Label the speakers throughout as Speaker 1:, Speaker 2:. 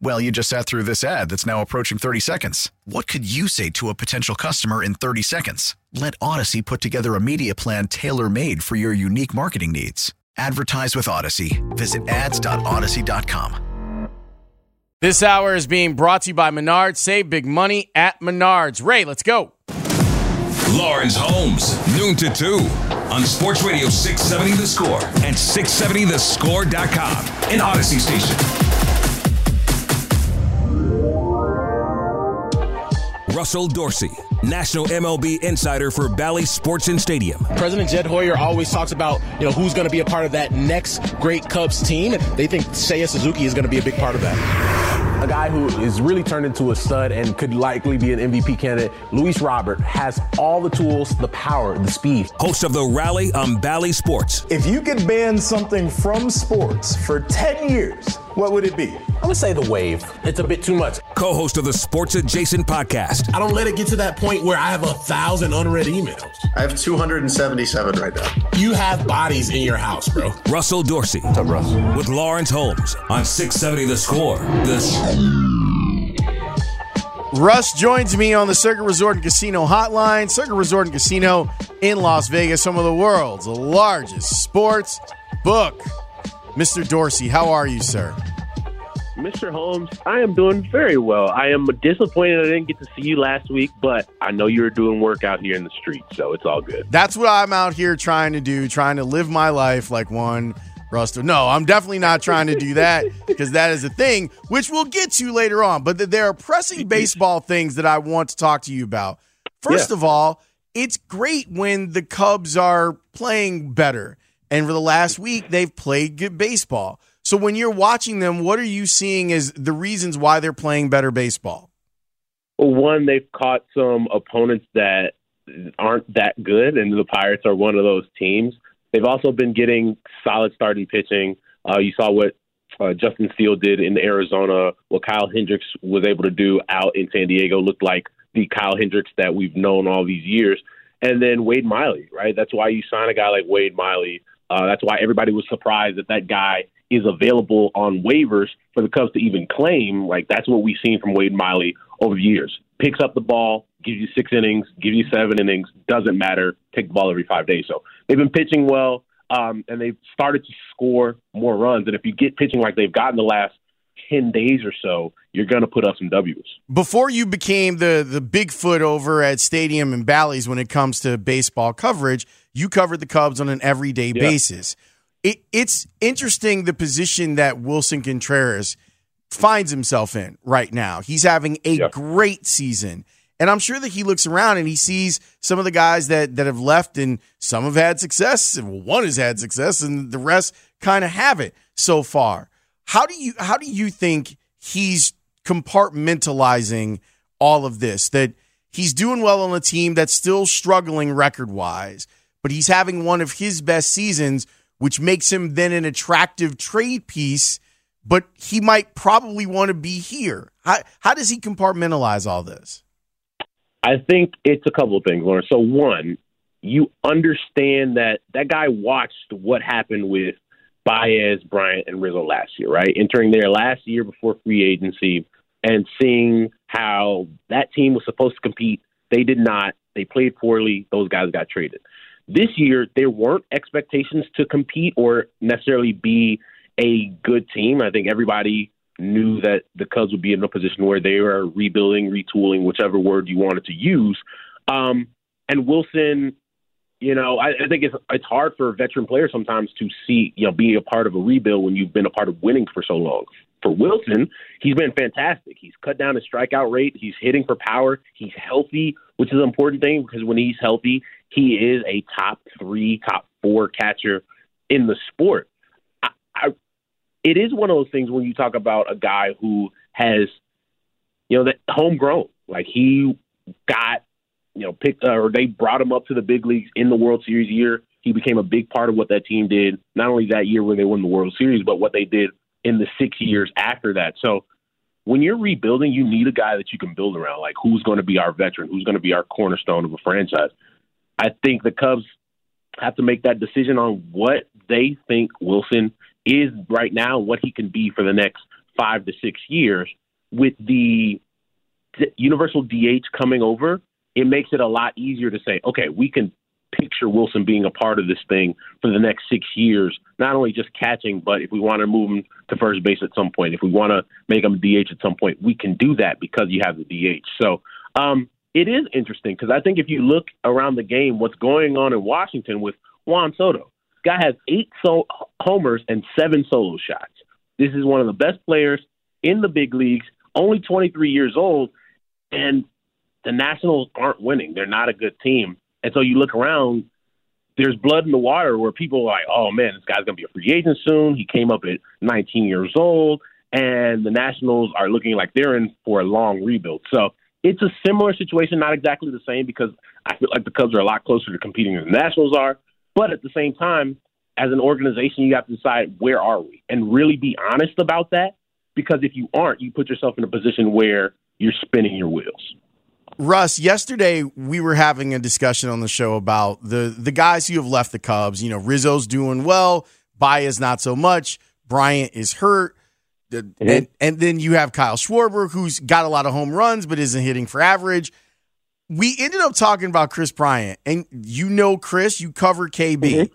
Speaker 1: Well, you just sat through this ad that's now approaching 30 seconds. What could you say to a potential customer in 30 seconds? Let Audacy put together a media plan tailor made for your unique marketing needs. Advertise with Audacy. Visit ads.audacy.com.
Speaker 2: This hour is being brought to you by Menards. Save big money at Menards. Ray, let's go.
Speaker 3: Lawrence Holmes, noon to 2 on Sports Radio 670 The Score and 670thescore.com. in Audacy station. Russell Dorsey, national MLB insider for Bally Sports and Stadium.
Speaker 4: President Jed Hoyer always talks about, you know, who's going to be a part of that next great Cubs team. They think Seiya Suzuki is going to be a big part of that.
Speaker 5: A guy who is really turned into a stud and could likely be an MVP candidate, Luis Robert, has all the tools, the power, the speed.
Speaker 3: Host of the Rally on Bally Sports.
Speaker 6: If you could ban something from sports for 10 years, what would it be?
Speaker 5: I'm going to say the wave. It's a bit too much.
Speaker 3: Co host of the Sports Adjacent podcast.
Speaker 4: I don't let it get to that point where I have a thousand unread emails.
Speaker 7: I have 277 right now.
Speaker 4: You have bodies in your house, bro.
Speaker 3: Russell Dorsey.
Speaker 5: What's up, Russ?
Speaker 3: With Lawrence Holmes on 670 The Score. The
Speaker 2: Russ joins me on the Circa Resort and Casino hotline. Circa Resort and Casino in Las Vegas, some of the world's largest sports book. Mr. Dorsey, how are you, sir?
Speaker 8: Mr. Holmes, I am doing very well. I am disappointed I didn't get to see you last week, but I know you were doing work out here in the street, so it's all good.
Speaker 2: That's what I'm out here trying to do, trying to live my life like one Rusto. No, I'm definitely not trying to do that because that is a thing, which we'll get to later on. But there are pressing baseball things that I want to talk to you about. First yeah. of all, it's great when the Cubs are playing better. And for the last week, they've played good baseball. So when you're watching them, what are you seeing as the reasons why they're playing better baseball?
Speaker 8: Well, one, they've caught some opponents that aren't that good, and the Pirates are one of those teams. They've also been getting solid starting pitching. Uh, you saw what uh, Justin Steele did in Arizona, what Kyle Hendricks was able to do out in San Diego looked like the Kyle Hendricks that we've known all these years. And then Wade Miley, right? That's why you sign a guy like Wade Miley. Uh, that's why everybody was surprised that that guy is available on waivers for the Cubs to even claim. Like that's what we've seen from Wade Miley over the years. Picks up the ball, gives you six innings, gives you seven innings, doesn't matter. Take the ball every five days. So they've been pitching well, um, and they've started to score more runs. And if you get pitching like they've gotten the last 10 days or so, you're going to put up some W's.
Speaker 2: Before you became the, the Bigfoot over at Stadium and Bally's when it comes to baseball coverage, you covered the Cubs on an everyday yeah. basis. It, it's interesting the position that Wilson Contreras finds himself in right now. He's having a yeah. great season. And I'm sure that he looks around and he sees some of the guys that, that have left, and some have had success. One has had success, and the rest kind of haven't so far. How do you how do you think he's compartmentalizing all of this? That he's doing well on a team that's still struggling record wise, but he's having one of his best seasons, which makes him then an attractive trade piece. But he might probably want to be here. How, how does he compartmentalize all this?
Speaker 8: I think it's a couple of things, Lauren. So one, you understand that that guy watched what happened with Baez, Bryant, and Rizzo last year, right? Entering their last year before free agency and seeing how that team was supposed to compete. They did not. They played poorly. Those guys got traded. This year, there weren't expectations to compete or necessarily be a good team. I think everybody knew that the Cubs would be in a position where they were rebuilding, retooling, whichever word you wanted to use. Um, and Wilson, you know, I, I think it's it's hard for a veteran players sometimes to see, you know, being a part of a rebuild when you've been a part of winning for so long. For Wilson, he's been fantastic. He's cut down his strikeout rate. He's hitting for power. He's healthy, which is an important thing because when he's healthy, he is a top three, top four catcher in the sport. I, I, it is one of those things when you talk about a guy who has, you know, that homegrown. Like he got you know, picked uh, or they brought him up to the big leagues in the World Series year. He became a big part of what that team did, not only that year when they won the World Series, but what they did in the six years after that. So when you're rebuilding, you need a guy that you can build around. Like who's going to be our veteran? Who's going to be our cornerstone of a franchise? I think the Cubs have to make that decision on what they think Wilson is right now, what he can be for the next five to six years. With the universal DH coming over, it makes it a lot easier to say, okay, we can picture Wilson being a part of this thing for the next six years, not only just catching, but if we want to move him to first base at some point, if we want to make him a DH at some point, we can do that because you have the DH. So um, it is interesting because I think if you look around the game, what's going on in Washington with Juan Soto, guy has eight so- homers and seven solo shots. This is one of the best players in the big leagues, only 23 years old, and the Nationals aren't winning. They're not a good team. And so you look around, there's blood in the water where people are like, oh man, this guy's going to be a free agent soon. He came up at 19 years old, and the Nationals are looking like they're in for a long rebuild. So it's a similar situation, not exactly the same because I feel like the Cubs are a lot closer to competing than the Nationals are. But at the same time, as an organization, you have to decide where are we and really be honest about that. Because if you aren't, you put yourself in a position where you're spinning your wheels.
Speaker 2: Russ, yesterday we were having a discussion on the show about the the guys who have left the Cubs. You know, Rizzo's doing well, Baez not so much, Bryant is hurt. Mm-hmm. And, and then you have Kyle Schwarber, who's got a lot of home runs but isn't hitting for average. We ended up talking about Kris Bryant, and you know Kris, you cover KB. Mm-hmm.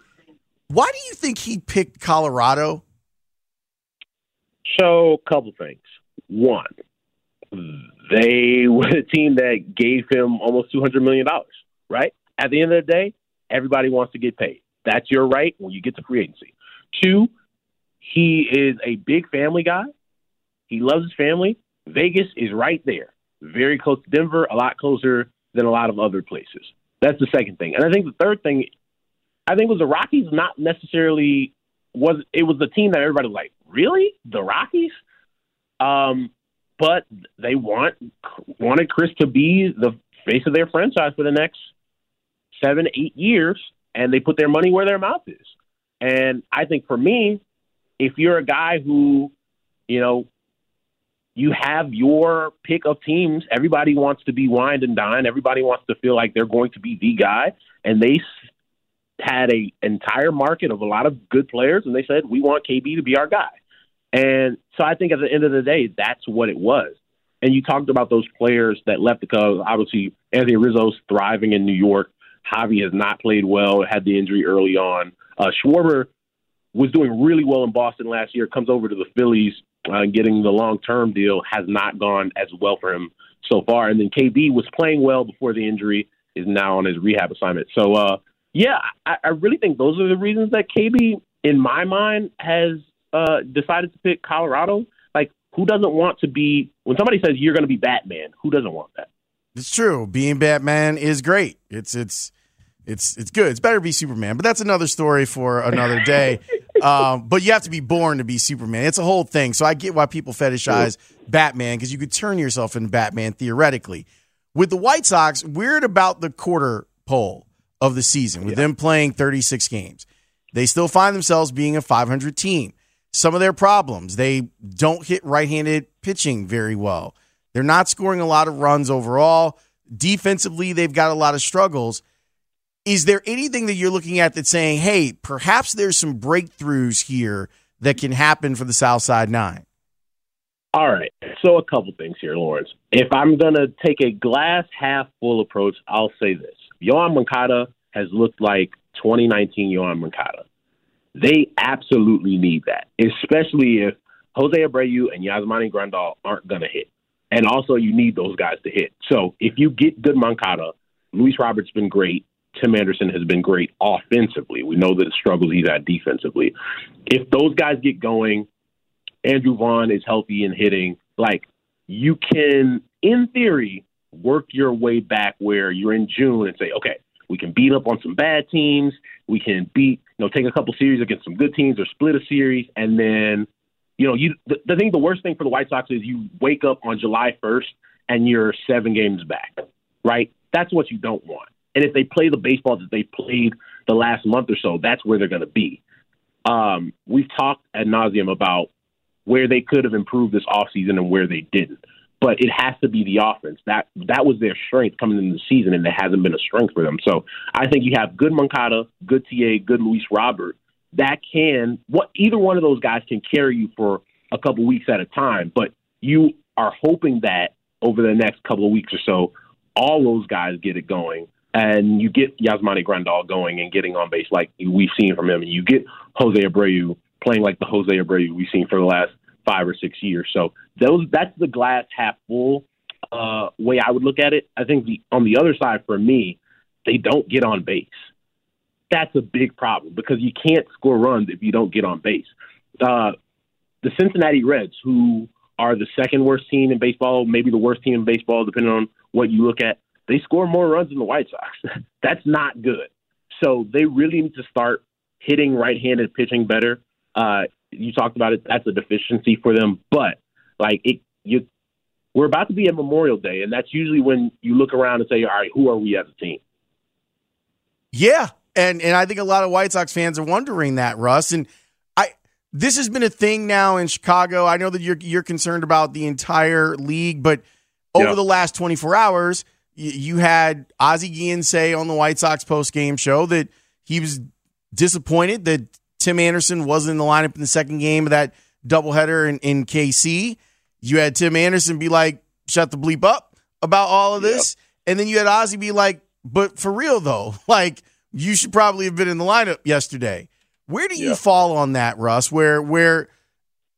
Speaker 2: Why do you think he picked Colorado?
Speaker 8: So, a couple things. One, they were the team that gave him almost two hundred million dollars. Right at the end of the day, everybody wants to get paid. That's your right when you get to free agency. Two, he is a big family guy. He loves his family. Vegas is right there, very close to Denver, a lot closer than a lot of other places. That's the second thing. And I think the third thing, I think was the Rockies not necessarily was it was the team that everybody was like, really? The Rockies? Um, but they want wanted Kris to be the face of their franchise for the next seven, eight years, and they put their money where their mouth is. And I think for me, if you're a guy who, you know, you have your pick of teams, everybody wants to be wined and dine. Everybody wants to feel like they're going to be the guy, and they had a entire market of a lot of good players, and they said we want KB to be our guy. And so I think at the end of the day, that's what it was. And you talked about those players that left the Cubs. Obviously, Anthony Rizzo's thriving in New York. Javy has not played well, had the injury early on. Uh, Schwarber was doing really well in Boston last year, comes over to the Phillies, uh, getting the long term deal, has not gone as well for him so far. And then KB was playing well before the injury, is now on his rehab assignment. So, uh, yeah, I, I really think those are the reasons that KB, in my mind, has uh, decided to pick Colorado, like who doesn't want to be when somebody says you're going to be Batman? Who doesn't want that?
Speaker 2: It's true. Being Batman is great. It's it's it's it's good. It's better to be Superman, but that's another story for another day. um, but you have to be born to be Superman. It's a whole thing. So I get why people fetishize Batman because you could turn yourself into Batman theoretically. With the White Sox, we're at about the quarter pole of the season with yeah. them playing 36 games. They still find themselves being a 500 team some of their problems. They don't hit right handed pitching very well. They're not scoring a lot of runs overall. Defensively, they've got a lot of struggles. Is there anything that you're looking at that's saying, hey, perhaps there's some breakthroughs here that can happen for the South Side Nine?
Speaker 8: All right. So, a couple things here, Lawrence. If I'm going to take a glass half full approach, I'll say this Yoan Moncada has looked like 2019 Yoan Moncada. They absolutely need that, especially if Jose Abreu and Yasmani Grandal aren't going to hit. And also, you need those guys to hit. So if you get good Moncada, Luis Roberts been great. Tim Anderson has been great offensively. We know the struggles he's had defensively. If those guys get going, Andrew Vaughn is healthy and hitting, like you can, in theory, work your way back where you're in June and say, okay, we can beat up on some bad teams. We can beat, you know, take a couple series against some good teams or split a series. And then, you know, you the, the thing, the worst thing for the White Sox is you wake up on July 1st and you're seven games back, right? That's what you don't want. And if they play the baseball that they played the last month or so, that's where they're going to be. Um, we've talked ad nauseum about where they could have improved this offseason and where they didn't but it has to be the offense. That that was their strength coming into the season, and it hasn't been a strength for them. So I think you have good Moncada, good TA, good Luis Robert. That can what either one of those guys can carry you for a couple weeks at a time. But you are hoping that over the next couple of weeks or so, all those guys get it going, and you get Yasmani Grandal going and getting on base like we've seen from him, and you get Jose Abreu playing like the Jose Abreu we've seen for the last five or six years. So those that's the glass half full uh, way I would look at it. I think the on the other side for me, they don't get on base. That's a big problem because you can't score runs if you don't get on base. Uh, the Cincinnati Reds, who are the second worst team in baseball, maybe the worst team in baseball, depending on what you look at, they score more runs than the White Sox. That's not good. So they really need to start hitting right-handed pitching better. Uh, you talked about it. That's a deficiency for them. But like it, you, we're about to be at Memorial Day, and that's usually when you look around and say, "All right, who are we as a team?"
Speaker 2: Yeah, and and I think a lot of White Sox fans are wondering that, Russ. And I, this has been a thing now in Chicago. I know that you're you're concerned about the entire league, but over yeah. the last 24 hours, you, had Ozzie Guillen say on the White Sox post game show that he was disappointed that Tim Anderson wasn't in the lineup in the second game of that doubleheader in, in KC. You had Tim Anderson be like, shut the bleep up about all of this. Yep. And then you had Ozzie be like, but for real though, like you should probably have been in the lineup yesterday. Where do you fall on that, Russ? Where, where,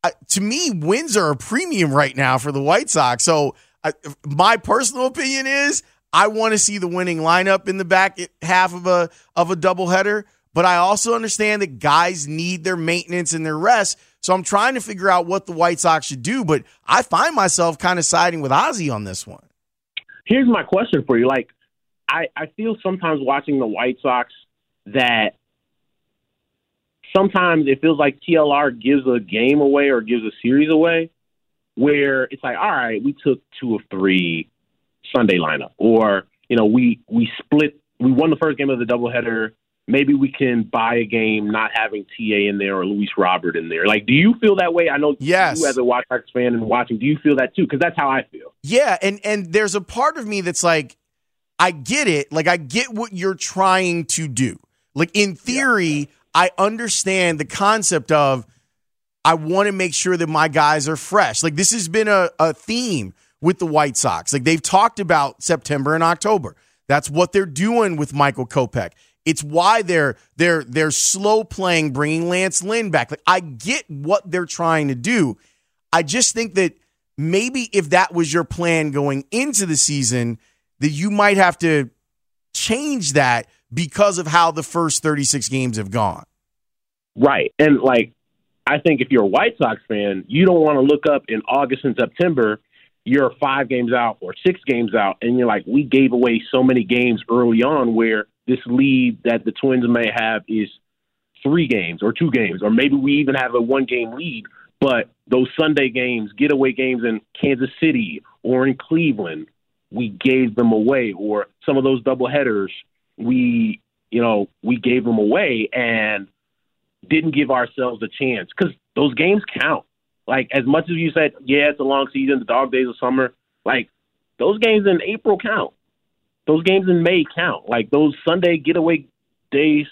Speaker 2: uh, to me, wins are a premium right now for the White Sox. So, uh, my personal opinion is I want to see the winning lineup in the back half of a of a doubleheader. But I also understand that guys need their maintenance and their rest. So I'm trying to figure out what the White Sox should do. But I find myself kind of siding with Ozzie on this one.
Speaker 8: Here's my question for you. Like, I, I feel sometimes watching the White Sox that sometimes it feels like TLR gives a game away or gives a series away where it's like, all right, we took two of three Sunday lineup, or you know, we we split, we won the first game of the doubleheader maybe we can buy a game not having TA in there or Luis Robert in there. Like, do you feel that way? I know
Speaker 2: yes.
Speaker 8: you as a White Sox fan and watching, do you feel that too? Because that's how I feel.
Speaker 2: Yeah, and and there's a part of me that's like, I get it. Like, I get what you're trying to do. Like in theory, yeah. I understand the concept of I want to make sure that my guys are fresh. Like this has been a, a theme with the White Sox. Like they've talked about September and October. That's what they're doing with Michael Kopech. It's why they're they're they're slow playing, bringing Lance Lynn back. Like I get what they're trying to do. I just think that maybe if that was your plan going into the season, that you might have to change that because of how the first 36 games have gone.
Speaker 8: Right. And like I think if you're a White Sox fan, you don't want to look up in August and September, you're five games out or six games out, and you're like, we gave away so many games early on where this lead that the Twins may have is three games or two games, or maybe we even have a one game lead. But those Sunday games, getaway games in Kansas City or in Cleveland, we gave them away. Or some of those double headers, we, you know, we gave them away and didn't give ourselves a chance because those games count. Like as much as you said, yeah, it's a long season, the dog days of summer. Like those games in April count those games in May count. Like those Sunday getaway days,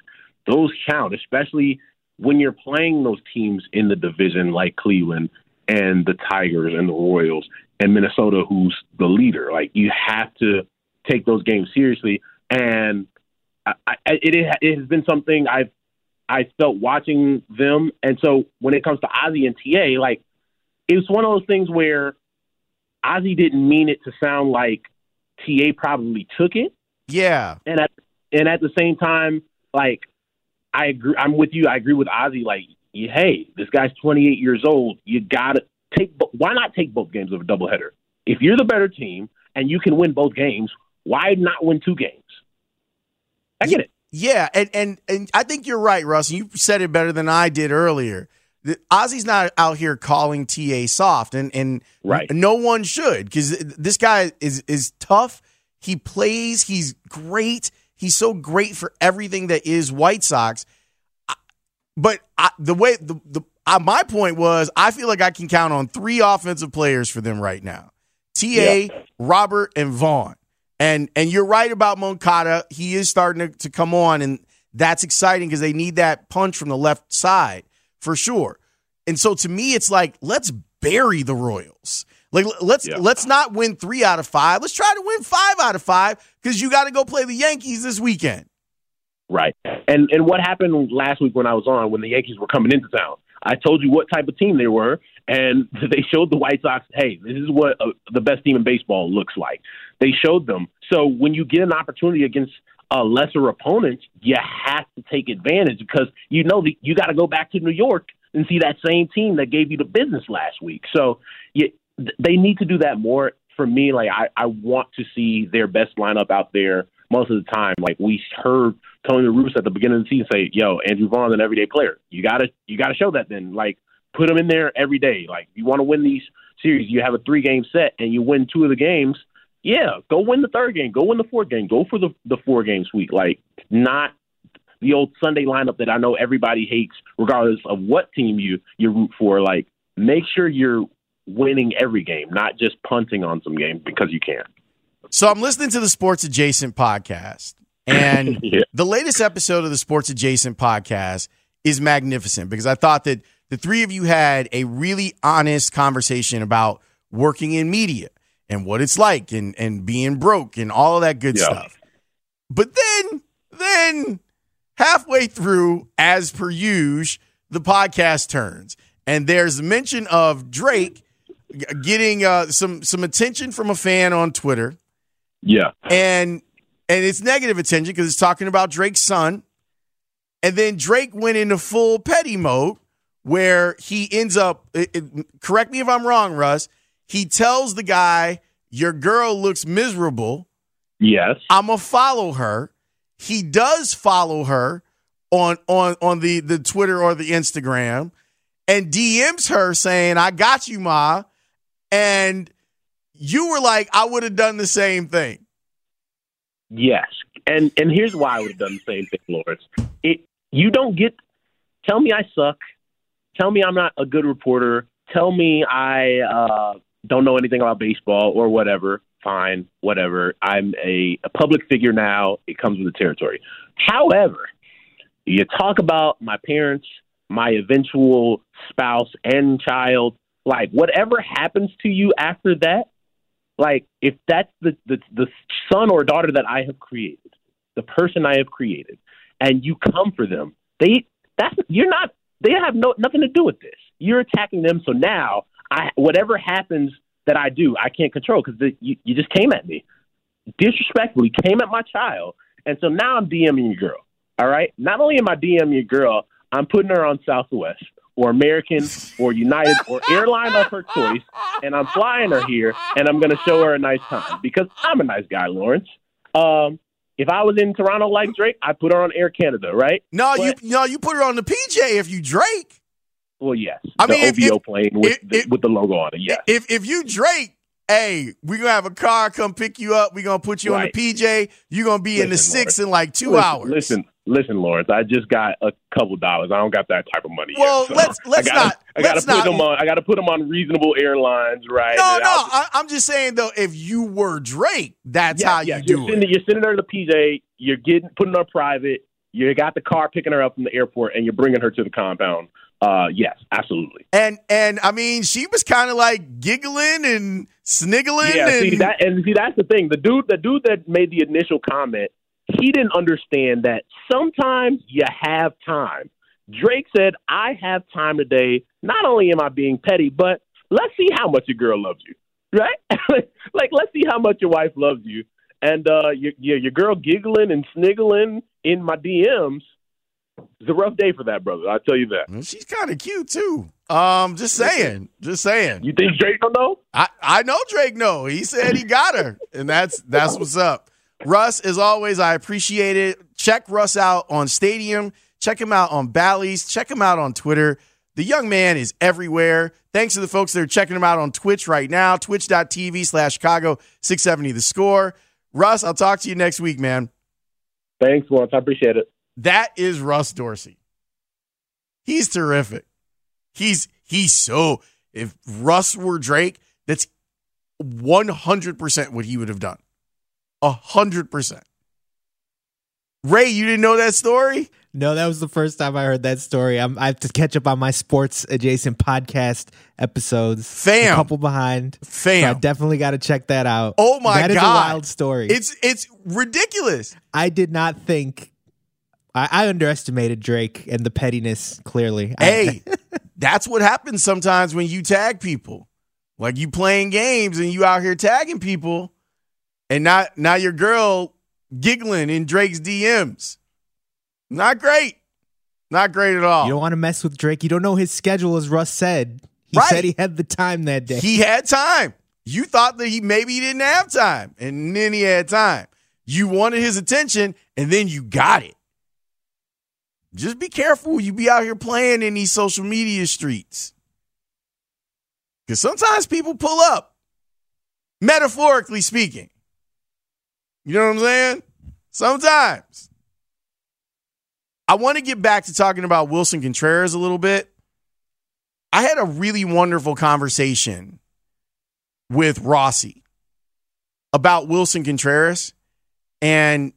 Speaker 8: those count, especially when you're playing those teams in the division like Cleveland and the Tigers and the Royals and Minnesota, who's the leader. Like you have to take those games seriously, and I, I, it, it has been something I've I felt watching them. And so when it comes to Ozzie and TA, like it was one of those things where Ozzie didn't mean it to sound like TA probably took it.
Speaker 2: Yeah.
Speaker 8: And at and at the same time, like I agree, I'm with you. I agree with Ozzie. Like, hey, this guy's 28 years old. You gotta take. Why not take both games of a doubleheader? If you're the better team and you can win both games, why not win two games? I get it.
Speaker 2: Yeah, and and and I think you're right, Russ. You said it better than I did earlier. The, Ozzie's not out here calling TA soft, and and
Speaker 8: right.
Speaker 2: no one should because this guy is is tough. He plays. He's great. He's so great for everything that is White Sox. But I, the way the the uh, my point was, I feel like I can count on three offensive players for them right now: Ta. Robert, and Vaughn. And and you're right about Moncada. He is starting to, to come on, and that's exciting because they need that punch from the left side for sure. And so to me, it's like let's bury the Royals. Like let's yeah. let's not win three out of five. Let's try to win five out of five because you got to go play the Yankees this weekend.
Speaker 8: Right. And and what happened last week when I was on when the Yankees were coming into town? I told you what type of team they were, and they showed the White Sox, hey, this is what uh, the best team in baseball looks like. They showed them. So when you get an opportunity against a lesser opponent, you have to take advantage because you know that you got to go back to New York and see that same team that gave you the business last week. So you, they need to do that more. For me, like I, I want to see their best lineup out there most of the time. Like we heard Tony La at the beginning of the season say, "Yo, Andrew Vaughn's an everyday player. You gotta you gotta show that. Then like put them in there every day. Like you want to win these series, you have a three game set and you win two of the games yeah, go win the third game, go win the fourth game, go for the the four game sweep. Like not the old Sunday lineup that I know everybody hates, regardless of what team you you root for. Like make sure you're winning every game, not just punting on some games because you can't.
Speaker 2: So I'm listening to the Sports Adjacent podcast, and yeah. the latest episode of the Sports Adjacent podcast is magnificent because I thought that the three of you had a really honest conversation about working in media and what it's like and and being broke and all of that good yeah. stuff. But then then halfway through, as per usual, the podcast turns and there's mention of Drake getting uh, some some attention from a fan on Twitter.
Speaker 8: Yeah,
Speaker 2: and and it's negative attention because it's talking about Drake's son. And then Drake went into full petty mode where he ends up. It, it, correct me if I'm wrong, Russ he tells the guy, Your girl looks miserable.
Speaker 8: Yes.
Speaker 2: I'm going to follow her. He does follow her on on on the the Twitter or the Instagram and DMs her saying, "I got you, ma." And you were like, "I would have done the same thing."
Speaker 8: Yes. And and here's why I would have done the same thing, Lawrence. It you don't get tell me I suck. Tell me I'm not a good reporter. Tell me I uh don't know anything about baseball or whatever, fine, whatever. I'm a, a public figure now. It comes with the territory. However, you talk about my parents, my eventual spouse and child, like whatever happens to you after that, like if that's the, the the son or daughter that I have created, the person I have created, and you come for them, they that's you're not they have no nothing to do with this. You're attacking them, so now I whatever happens that I do, I can't control because you, you just came at me disrespectfully, came at my child, and so now I'm DMing your girl. All right. Not only am I DMing your girl, I'm putting her on Southwest or American or United or airline of her choice, and I'm flying her here, and I'm going to show her a nice time because I'm a nice guy, Lawrence. Um, if I was in Toronto like Drake, I put her on Air Canada, right?
Speaker 2: No, but, you no, you put her on the PJ if you Drake.
Speaker 8: Well, yes. I the mean, OVO if, plane with if, the, with the logo on it. Yes.
Speaker 2: If if you Drake, hey, we're gonna have a car come pick you up. We're gonna put you right. on the PJ. You're gonna be listen, in the six in like two
Speaker 8: listen,
Speaker 2: hours.
Speaker 8: Listen, listen, Lawrence. I just got a couple dollars. I don't got that type of money.
Speaker 2: Well,
Speaker 8: yet, so
Speaker 2: let's let's
Speaker 8: I gotta,
Speaker 2: not.
Speaker 8: I gotta
Speaker 2: let's
Speaker 8: put
Speaker 2: not,
Speaker 8: them on. I gotta put them on reasonable airlines, right?
Speaker 2: No, and no. I, am just saying though, if you were Drake, that's
Speaker 8: yeah,
Speaker 2: how
Speaker 8: yeah,
Speaker 2: you
Speaker 8: do
Speaker 2: you're
Speaker 8: it. You're sending her to the PJ. You're getting putting her private. You got the car picking her up from the airport, and you're bringing her to the compound uh, yes, absolutely.
Speaker 2: And and I mean, she was kind of like giggling and sniggling.
Speaker 8: Yeah,
Speaker 2: and...
Speaker 8: see that, and see that's the thing. The dude, the dude that made the initial comment, he didn't understand that sometimes you have time. Drake said, "I have time today. Not only am I being petty, but let's see how much your girl loves you, right? like, let's see how much your wife loves you." And uh, your, your your girl giggling and sniggling in my DMs. It's a rough day for that brother. I tell you that.
Speaker 2: She's kind of cute too. Um, just saying, just saying.
Speaker 8: You think Drake don't know?
Speaker 2: I I know Drake know. He said he got her, and that's that's what's up. Russ, as always, I appreciate it. Check Russ out on Stadium. Check him out on Bally's. Check him out on Twitter. The young man is everywhere. Thanks to the folks that are checking him out on Twitch right now. Twitch.tv slash Chicago 670 the score. Russ, I'll talk to you next week, man.
Speaker 8: Thanks, once. I appreciate it.
Speaker 2: That is Russ Dorsey. He's terrific. He's he's so if Russ were Drake, that's 100% what he would have done. A hundred percent. Ray, you didn't know that story?
Speaker 9: No, that was the first time I heard that story. I'm, I have to catch up on my sports adjacent podcast episodes.
Speaker 2: Fam,
Speaker 9: a couple behind.
Speaker 2: Fam,
Speaker 9: so I definitely got to check that out.
Speaker 2: Oh my
Speaker 9: that
Speaker 2: god,
Speaker 9: that is a wild story.
Speaker 2: It's it's ridiculous.
Speaker 9: I did not think. I, I underestimated Drake and the pettiness. Clearly,
Speaker 2: hey, that's what happens sometimes when you tag people. Like you playing games and you out here tagging people and not now your girl giggling in Drake's DMs. Not great. Not great at all.
Speaker 9: You don't want to mess with Drake. You don't know his schedule, as Russ said. He right. said he had the time that day.
Speaker 2: He had time. You thought that he maybe he didn't have time, and then he had time. You wanted his attention, and then you got it. Just be careful. You be out here playing in these social media streets. Because sometimes people pull up, metaphorically speaking. You know what I'm saying? Sometimes. I want to get back to talking about Wilson Contreras a little bit. I had a really wonderful conversation with Rossi about Wilson Contreras. And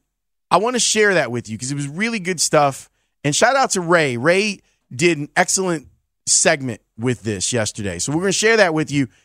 Speaker 2: I want to share that with you because it was really good stuff. And shout out to Ray. Ray did an excellent segment with this yesterday. So we're going to share that with you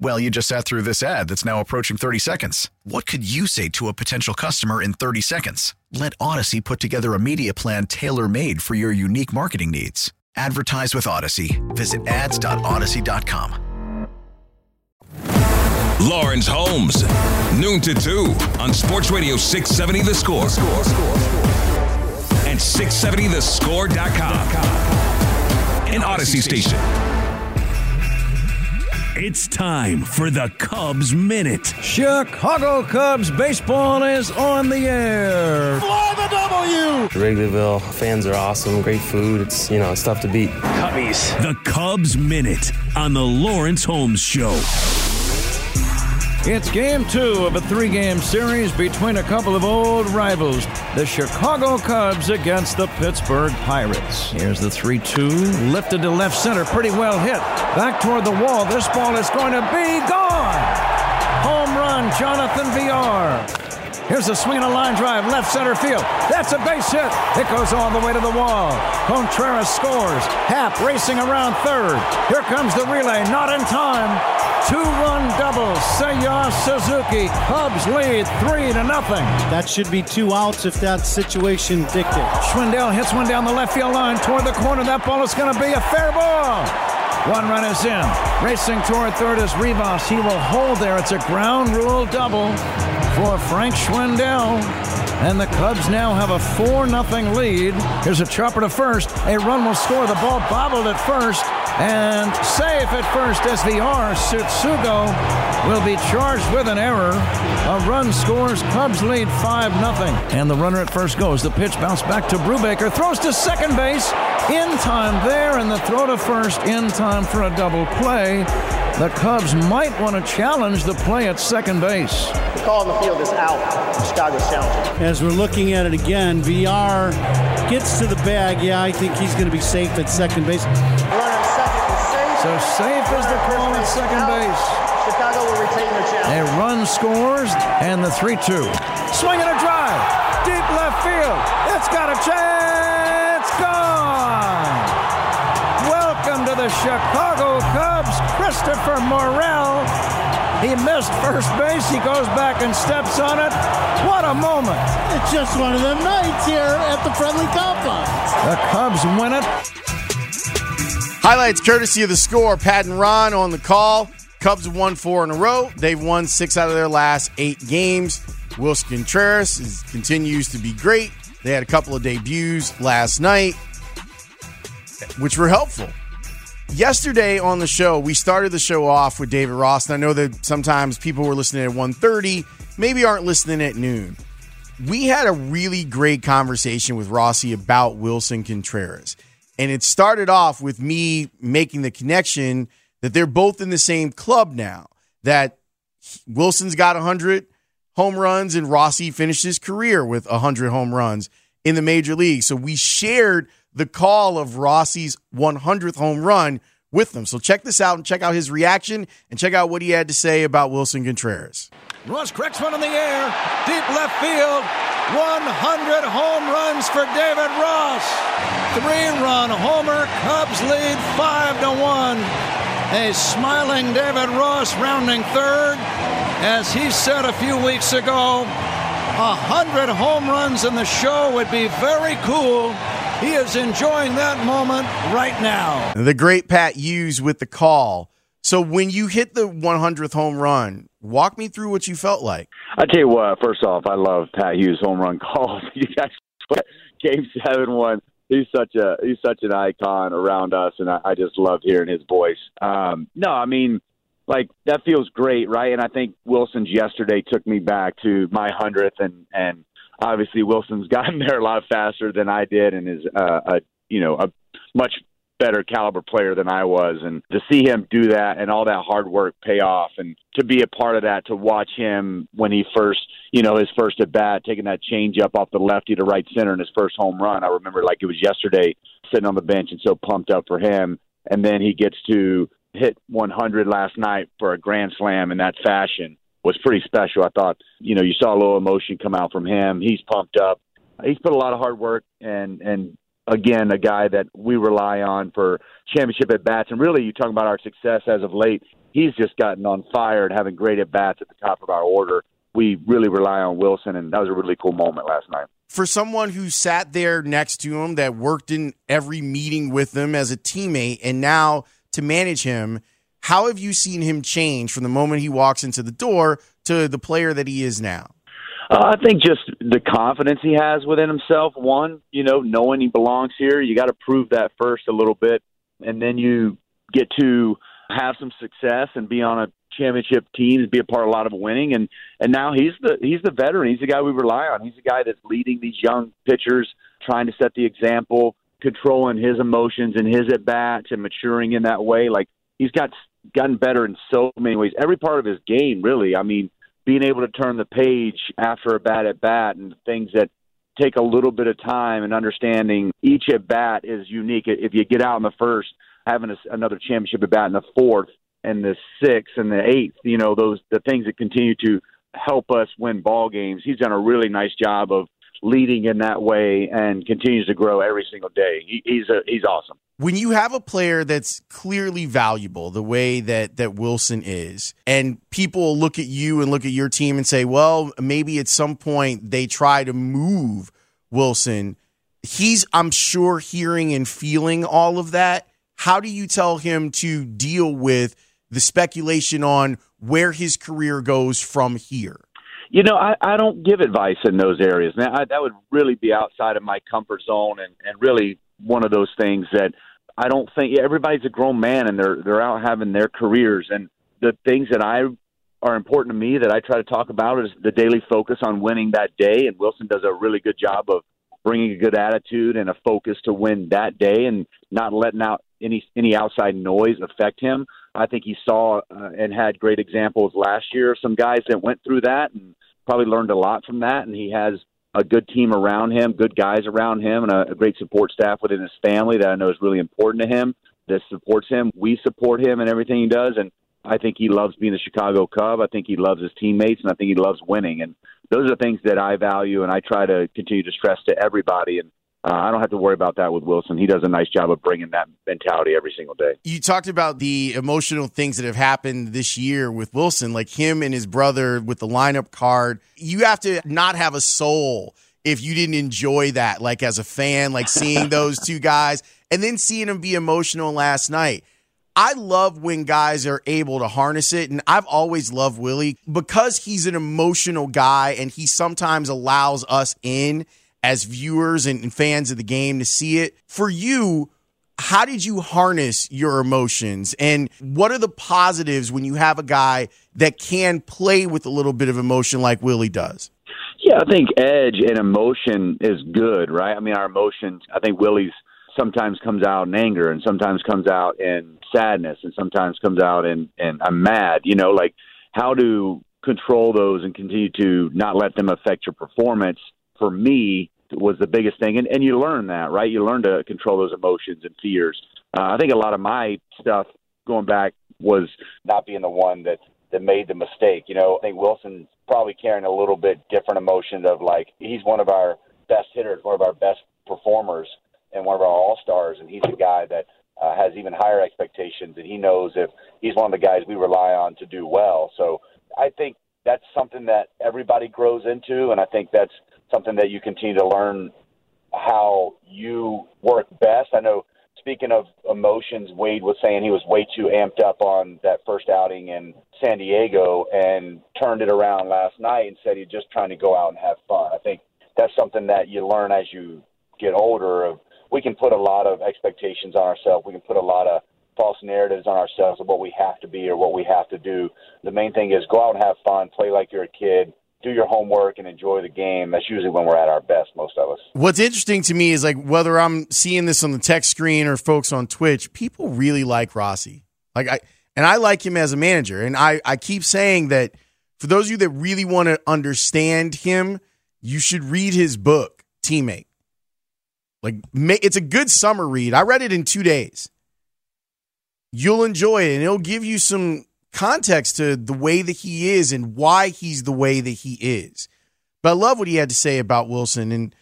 Speaker 1: Well, you just sat through this ad that's now approaching 30 seconds. What could you say to a potential customer in 30 seconds? Let Audacy put together a media plan tailor made for your unique marketing needs. Advertise with Audacy. Visit ads.audacy.com.
Speaker 3: Lawrence Holmes, noon to 2 on Sports Radio 670 The Score. Score, score, score. And 670thescore.com. An Audacy station.
Speaker 10: It's time for the Cubs Minute.
Speaker 11: Chicago Cubs baseball is on the air.
Speaker 12: Fly the W!
Speaker 13: Wrigleyville fans are awesome. Great food. It's, you know, it's tough to beat.
Speaker 10: Cubbies. The Cubs Minute on the Lawrence Holmes Show.
Speaker 11: It's game two of a three game series between a couple of old rivals, the Chicago Cubs against the Pittsburgh Pirates. Here's the 3 2, lifted to left center, pretty well hit. Back toward the wall, this ball is going to be gone! Home run, Jonathan Villar. Here's a swing and a line drive, left center field. That's a base hit. It goes all the way to the wall. Contreras scores. Happ racing around third. Here comes the relay, not in time. Two-run double. Seiya Suzuki. Cubs lead three to nothing.
Speaker 14: That should be two outs if that situation dictates.
Speaker 11: Schwindel hits one down the left field line toward the corner. That ball is going to be a fair ball. One run is in. Racing toward third is Rivas. He will hold there. It's a ground rule double for Frank Schwindel. And the Cubs now have a 4 0 lead. Here's a chopper to first. A run will score. The ball bobbled at first. And safe at first. as SVR Tsutsugo will be charged with an error. A run scores. Cubs lead 5 0. And the runner at first goes. The pitch bounced back to Brubaker. Throws to second base. In time there. And the throw to first in time for a double play. The Cubs might want to challenge the play at second base.
Speaker 12: Call the field is out. Chicago's challenge.
Speaker 14: As we're looking at it again, VR gets to the bag. Yeah, I think he's going to be safe at second base.
Speaker 12: Runner second is safe.
Speaker 11: So safe is the call at second base.
Speaker 12: Chicago will retain their challenge.
Speaker 11: A run scores and the 3 2. Swing and a drive. Deep left field. It's got a chance. Gone. Welcome to the Chicago Cubs, Christopher Morel. He missed first base. He goes back and steps on it. What a moment.
Speaker 14: It's just one of them nights here at the friendly compound.
Speaker 11: The Cubs win it.
Speaker 2: Highlights courtesy of the score. Pat and Ron on the call. Cubs have won four in a row. They've won six out of their last eight games. Wilson Contreras is, continues to be great. They had a couple of debuts last night, which were helpful. Yesterday on the show, we started the show off with David Ross, and I know that sometimes people were listening at 1.30, maybe aren't listening at noon. We had a really great conversation with Rossi about Wilson Contreras. And it started off with me making the connection that they're both in the same club now. That Wilson's got 100 home runs and Rossi finished his career with 100 home runs in the major league. So we shared the call of Rossi's 100th home run with them. So check this out and check out his reaction and check out what he had to say about Wilson Contreras.
Speaker 11: Ross one in the air, deep left field. 100 home runs for David Ross. Three-run homer. Cubs lead five to one. A smiling David Ross rounding third, as he said a few weeks ago. A hundred home runs in the show would be very cool. He is enjoying that moment right now.
Speaker 2: The great Pat Hughes with the call. So when you hit the 100th home run, walk me through what you felt like.
Speaker 15: I tell you what. First off, I love Pat Hughes home run calls. you guys, Game Seven one. He's such a he's such an icon around us, and I, I just love hearing his voice. Um, no, I mean, like that feels great, right? And I think Wilson's yesterday took me back to my hundredth, and and obviously Wilson's gotten there a lot faster than I did, and is uh, a you know a much better caliber player than I was, and to see him do that and all that hard work pay off, and to be a part of that, to watch him when he first, you know, his first at bat, taking that change up off the lefty to right center in his first home run. I remember like it was yesterday, sitting on the bench and so pumped up for him, and then he gets to hit 100 last night for a grand slam in that fashion was pretty special. I thought, you know, you saw a little emotion come out from him. He's pumped up. He's put a lot of hard work and and again, a guy that we rely on for championship at bats. And really, you talk about our success as of late. He's just gotten on fire and having great at bats at the top of our order. We really rely on Wilson, and that was a really cool moment last night.
Speaker 2: For someone who sat there next to him, that worked in every meeting with him as a teammate, and now to manage him, how have you seen him change from the moment he walks into the door to the player that he is now?
Speaker 15: Uh, I think just the confidence he has within himself. One, you know, knowing he belongs here, you got to prove that first a little bit, and then you get to have some success and be on a championship team be a part of a lot of winning. And and now he's the he's the veteran. He's the guy we rely on. He's the guy that's leading these young pitchers, trying to set the example, controlling his emotions and his at bats, and maturing in that way. Like he's got gotten better in so many ways. Every part of his game, really. I mean being able to turn the page after a bat at bat and things that take a little bit of time and understanding each at bat is unique. If you get out in the first, having a, another championship at bat in the fourth and the sixth and the eighth, you know, those the things that continue to help us win ball games. He's done a really nice job of leading in that way and continues to grow every single day. He, he's a, he's awesome.
Speaker 2: When you have a player that's clearly valuable the way that that Wilson is and people look at you and look at your team and say well maybe at some point they try to move Wilson he's I'm sure hearing and feeling all of that. How do you tell him to deal with the speculation on where his career goes from here
Speaker 15: You know, I, I don't give advice in those areas. Man, I, that would really be outside of my comfort zone, and and really one of those things that I don't think everybody's a grown man and they're they're out having their careers, and the things that I are important to me that I try to talk about is the daily focus on winning that day. And Wilson does a really good job of bringing a good attitude and a focus to win that day, and not letting out any any outside noise affect him. I think he saw uh, and had great examples last year of some guys that went through that and probably learned a lot from that. And he has a good team around him, good guys around him, and a, a great support staff within his family that I know is really important to him. That supports him. We support him and everything he does, and I think he loves being a Chicago Cub. I think he loves his teammates, and I think he loves winning. And those are the things that I value, and I try to continue to stress to everybody. And uh, I don't have to worry about that with Willson. He does a nice job of bringing that mentality every single day.
Speaker 2: You talked about the emotional things that have happened this year with Willson, like him and his brother with the lineup card. You have to not have a soul if you didn't enjoy that, like as a fan, like seeing those two guys and then seeing them be emotional last night. I love when guys are able to harness it. And I've always loved Willie because he's an emotional guy and he sometimes allows us in as viewers and, fans of the game to see it. For you, how did you harness your emotions and what are the positives when you have a guy that can play with a little bit of emotion like Willie does?
Speaker 15: Yeah, I think edge and emotion is good, right? I mean, our emotions, I think Willie's sometimes comes out in anger and sometimes comes out in sadness and sometimes comes out in, in I'm mad, you know, like how to control those and continue to not let them affect your performance for me was the biggest thing. And, and you learn that, right? You learn to control those emotions and fears. Uh, I think a lot of my stuff going back was not being the one that, that made the mistake. You know, I think Willson's probably carrying a little bit different emotion of like, he's one of our best hitters, one of our best performers and one of our all stars, and he's a guy that uh, has even higher expectations, and he knows if he's one of the guys we rely on to do well. So I think that's something that everybody grows into, and I think that's something that you continue to learn how you work best. I know. Speaking of emotions, Wade was saying he was way too amped up on that first outing in San Diego and turned it around last night and said he's just trying to go out and have fun. I think that's something that you learn as you get older of we can put a lot of expectations on ourselves. We can put a lot of false narratives on ourselves of what we have to be or what we have to do. The main thing is go out and have fun, play like you're a kid, do your homework and enjoy the game. That's usually when we're at our best, most of us.
Speaker 2: What's interesting to me is like whether I'm seeing this on the text screen or folks on Twitch, people really like Rossy. Like I and I like him as a manager. And I, I keep saying that for those of you that really want to understand him, you should read his book, Teammate. Like, it's a good summer read. I read it in two days. You'll enjoy it, and it'll give you some context to the way that he is and why he's the way that he is. But I love what he had to say about Willson. And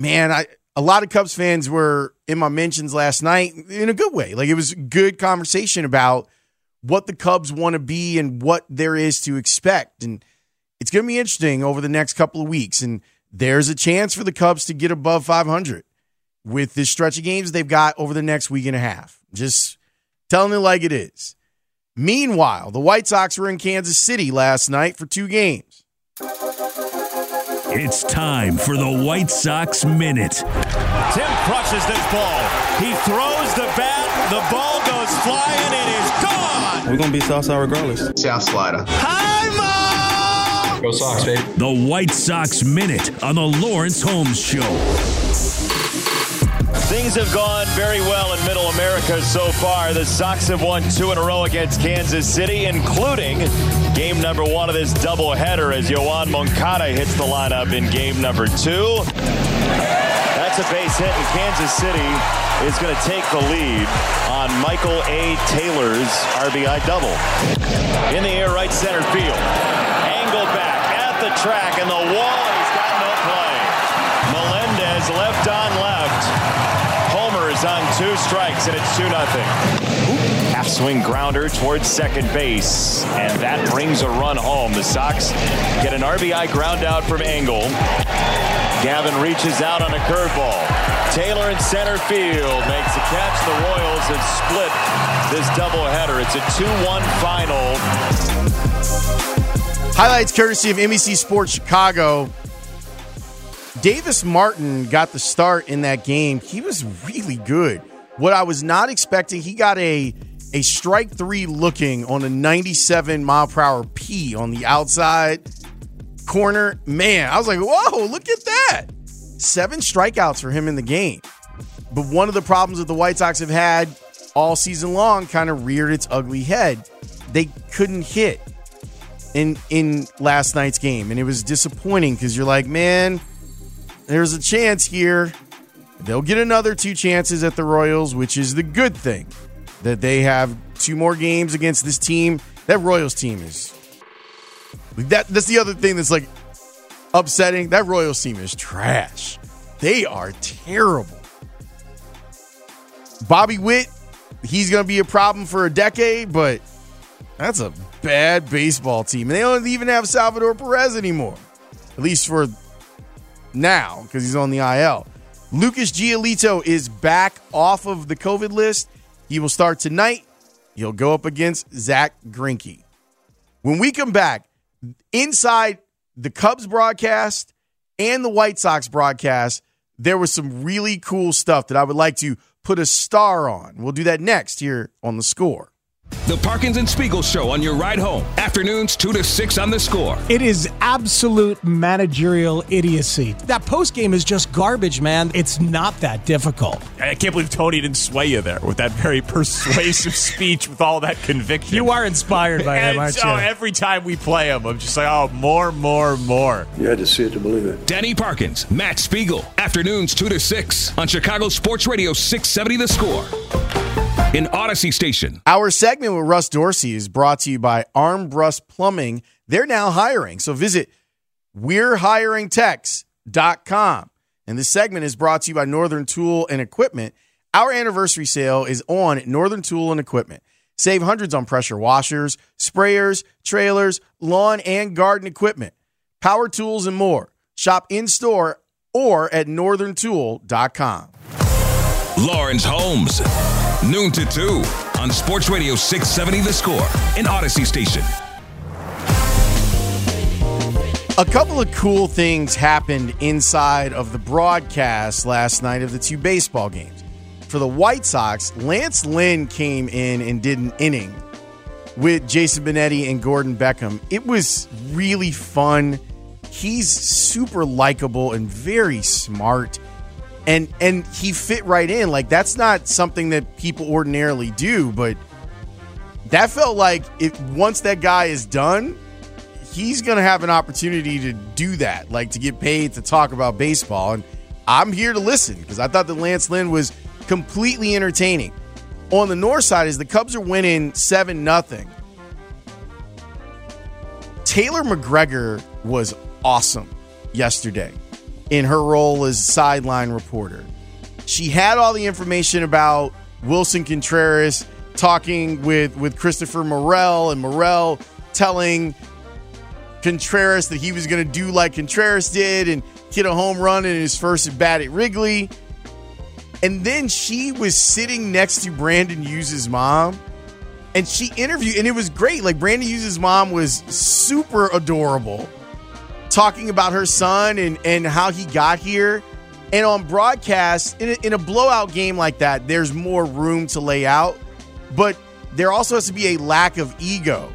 Speaker 2: man, I a lot of Cubs fans were in my mentions last night in a good way. Like it was good conversation about what the Cubs want to be and what there is to expect. And it's going to be interesting over the next couple of weeks. And there's a chance for the Cubs to get above 500 with this stretch of games they've got over the next week and a half. Just telling it like it is. Meanwhile, the White Sox were in Kansas City last night for two games.
Speaker 10: It's time for the White Sox Minute.
Speaker 16: Tim crushes this ball. He throws the bat. The ball goes flying. It is gone.
Speaker 17: We're going to be south Southside regardless.
Speaker 7: South slider.
Speaker 16: Hi, Mom!
Speaker 17: Go Sox, baby.
Speaker 10: The White Sox Minute on the Lawrence Holmes Show.
Speaker 16: Things have gone very well in Middle America so far. The Sox have won two in a row against Kansas City, including game number one of this doubleheader as Yoan Moncada hits the lineup in game number two. That's a base hit, and Kansas City is going to take the lead on Michael A. Taylor's RBI double. In the air, right center field. Engel back at the track, and the wall, he's got no play. Melendez left on left on two strikes, and it's 2 nothing. Half swing grounder towards second base, and that brings a run home. The Sox get an RBI ground out from Engel. Gavin reaches out on a curveball. Taylor in center field makes a catch. The Royals have split this doubleheader. It's a 2 1 final.
Speaker 2: Highlights courtesy of NBC Sports Chicago. Davis Martin got the start in that game. He was really good. What I was not expecting, he got a a strike three looking on a 97 mile per hour P on the outside corner. Man, I was like, whoa, look at that. Seven strikeouts for him in the game. But one of the problems that the White Sox have had all season long kind of reared its ugly head. They couldn't hit in in last night's game, and it was disappointing because you're like, man, there's a chance here. They'll get another two chances at the Royals, which is the good thing that they have two more games against this team. That Royals team is that. That's the other thing that's like upsetting. That Royals team is trash. They are terrible. Bobby Witt, he's going to be a problem for a decade, but that's a bad baseball team. And they don't even have Salvador Perez anymore, at least for now, because he's on the IL. Lucas Giolito is back off of the COVID list. He will start tonight. He'll go up against Zack Greinke. When we come back, inside the Cubs broadcast and the White Sox broadcast, there was some really cool stuff that I would like to put a star on. We'll do that next here on the score.
Speaker 3: The Parkins and Spiegel Show on your ride home. Afternoons 2 to 6 on the score.
Speaker 17: It is absolute managerial idiocy. That post game is just garbage, man. It's not that difficult.
Speaker 18: I can't believe Tony didn't sway you there with that very persuasive speech with all that conviction.
Speaker 17: You are inspired by him, aren't
Speaker 18: so
Speaker 17: you?
Speaker 18: every time we play him, I'm just like, oh, more, more, more.
Speaker 19: You had to see it to believe it.
Speaker 3: Danny Parkins, Matt Spiegel. Afternoons 2 to 6 on Chicago Sports Radio 670 The Score. In Audacy Station.
Speaker 2: Our segment with Russ Dorsey is brought to you by Armbrust Plumbing. They're now hiring. So visit we'rehiringtex.com. And this segment is brought to you by Northern Tool and Equipment. Our anniversary sale is on Northern Tool and Equipment. Save hundreds on pressure washers, sprayers, trailers, lawn and garden equipment, power tools, and more. Shop in store or at northerntool.com.
Speaker 3: Lawrence Holmes, noon to 2 on Sports Radio 670 The Score in Audacy Station.
Speaker 2: A couple of cool things happened inside of the broadcast last night of the two baseball games. For the White Sox, Lance Lynn came in and did an inning with Jason Benetti and Gordon Beckham. It was really fun. He's super likable and very smart. And and he fit right in. Like that's not something that people ordinarily do, but that felt like it once that guy is done, he's to have an opportunity to do that, like to get paid to talk about baseball. And I'm here to listen because I thought that Lance Lynn was completely entertaining. On the north side, is the Cubs are winning 7 nothing. Taylor McGregor was awesome yesterday in her role as sideline reporter. She had all the information about Willson Contreras talking with, with Christopher Morel and Morel telling Contreras that he was going to do like Contreras did and hit a home run in his first at bat at Wrigley. And then she was sitting next to Brandon Hughes' mom and she interviewed, and it was great. Like Brandon Hughes' mom was super adorable, talking about her son and, and how he got here. And on broadcast, in a, in a blowout game like that, there's more room to lay out, but there also has to be a lack of ego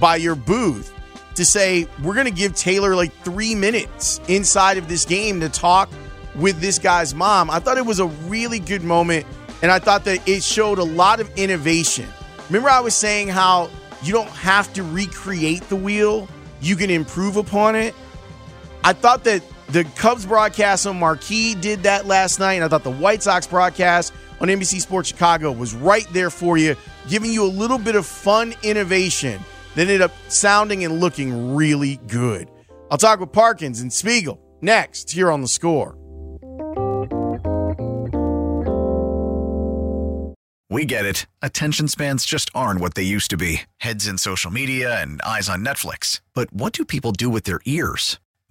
Speaker 2: by your booth to say, we're going to give Taylor like three minutes inside of this game to talk with this guy's mom. I thought it was a really good moment, and I thought that it showed a lot of innovation. Remember, I was saying how you don't have to recreate the wheel, you can improve upon it. I thought that the Cubs broadcast on Marquee did that last night, and I thought the White Sox broadcast on NBC Sports Chicago was right there for you, giving you a little bit of fun innovation that ended up sounding and looking really good. I'll talk with Parkins and Spiegel next here on the score.
Speaker 1: We get it. Attention spans just aren't what they used to be heads in social media and eyes on Netflix. But what do people do with their ears?